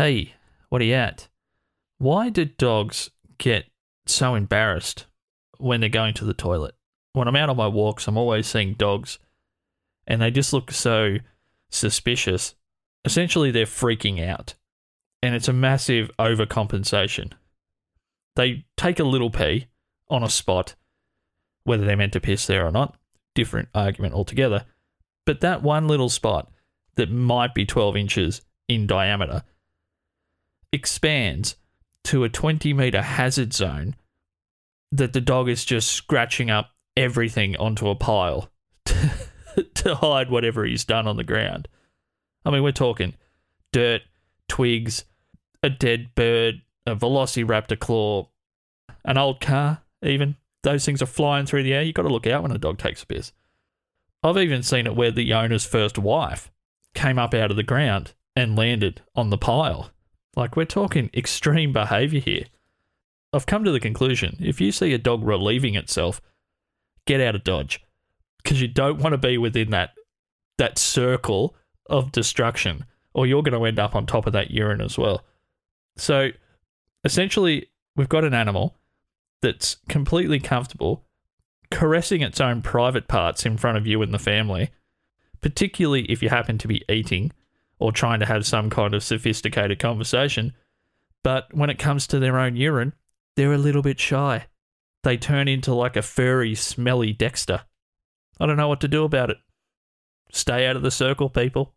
Hey, what are you at? Why do dogs get so embarrassed when they're going to the toilet? When I'm out on my walks, I'm always seeing dogs and they just look so suspicious. Essentially, they're freaking out. And it's a massive overcompensation. They take a little pee on a spot, whether they're meant to piss there or not, different argument altogether. But that one little spot that might be 12 inches in diameter expands to a 20 meter hazard zone that the dog is just scratching up everything onto a pile to, to hide whatever he's done on the ground. I mean, we're talking dirt, twigs, a dead bird, a velociraptor claw, an old car, even. Those things are flying through the air. You've got to look out when a dog takes a piss. I've even seen it where the owner's first wife came up out of the ground and landed on the pile. Like, we're talking extreme behavior here. I've come to the conclusion if you see a dog relieving itself, get out of Dodge because you don't want to be within that that circle of destruction or you're going to end up on top of that urine as well. So essentially, we've got an animal that's completely comfortable caressing its own private parts in front of you and the family, particularly if you happen to be eating or trying to have some kind of sophisticated conversation. But when it comes to their own urine, they're a little bit shy. They turn into like a furry, smelly Dexter. I don't know what to do about it. Stay out of the circle, people.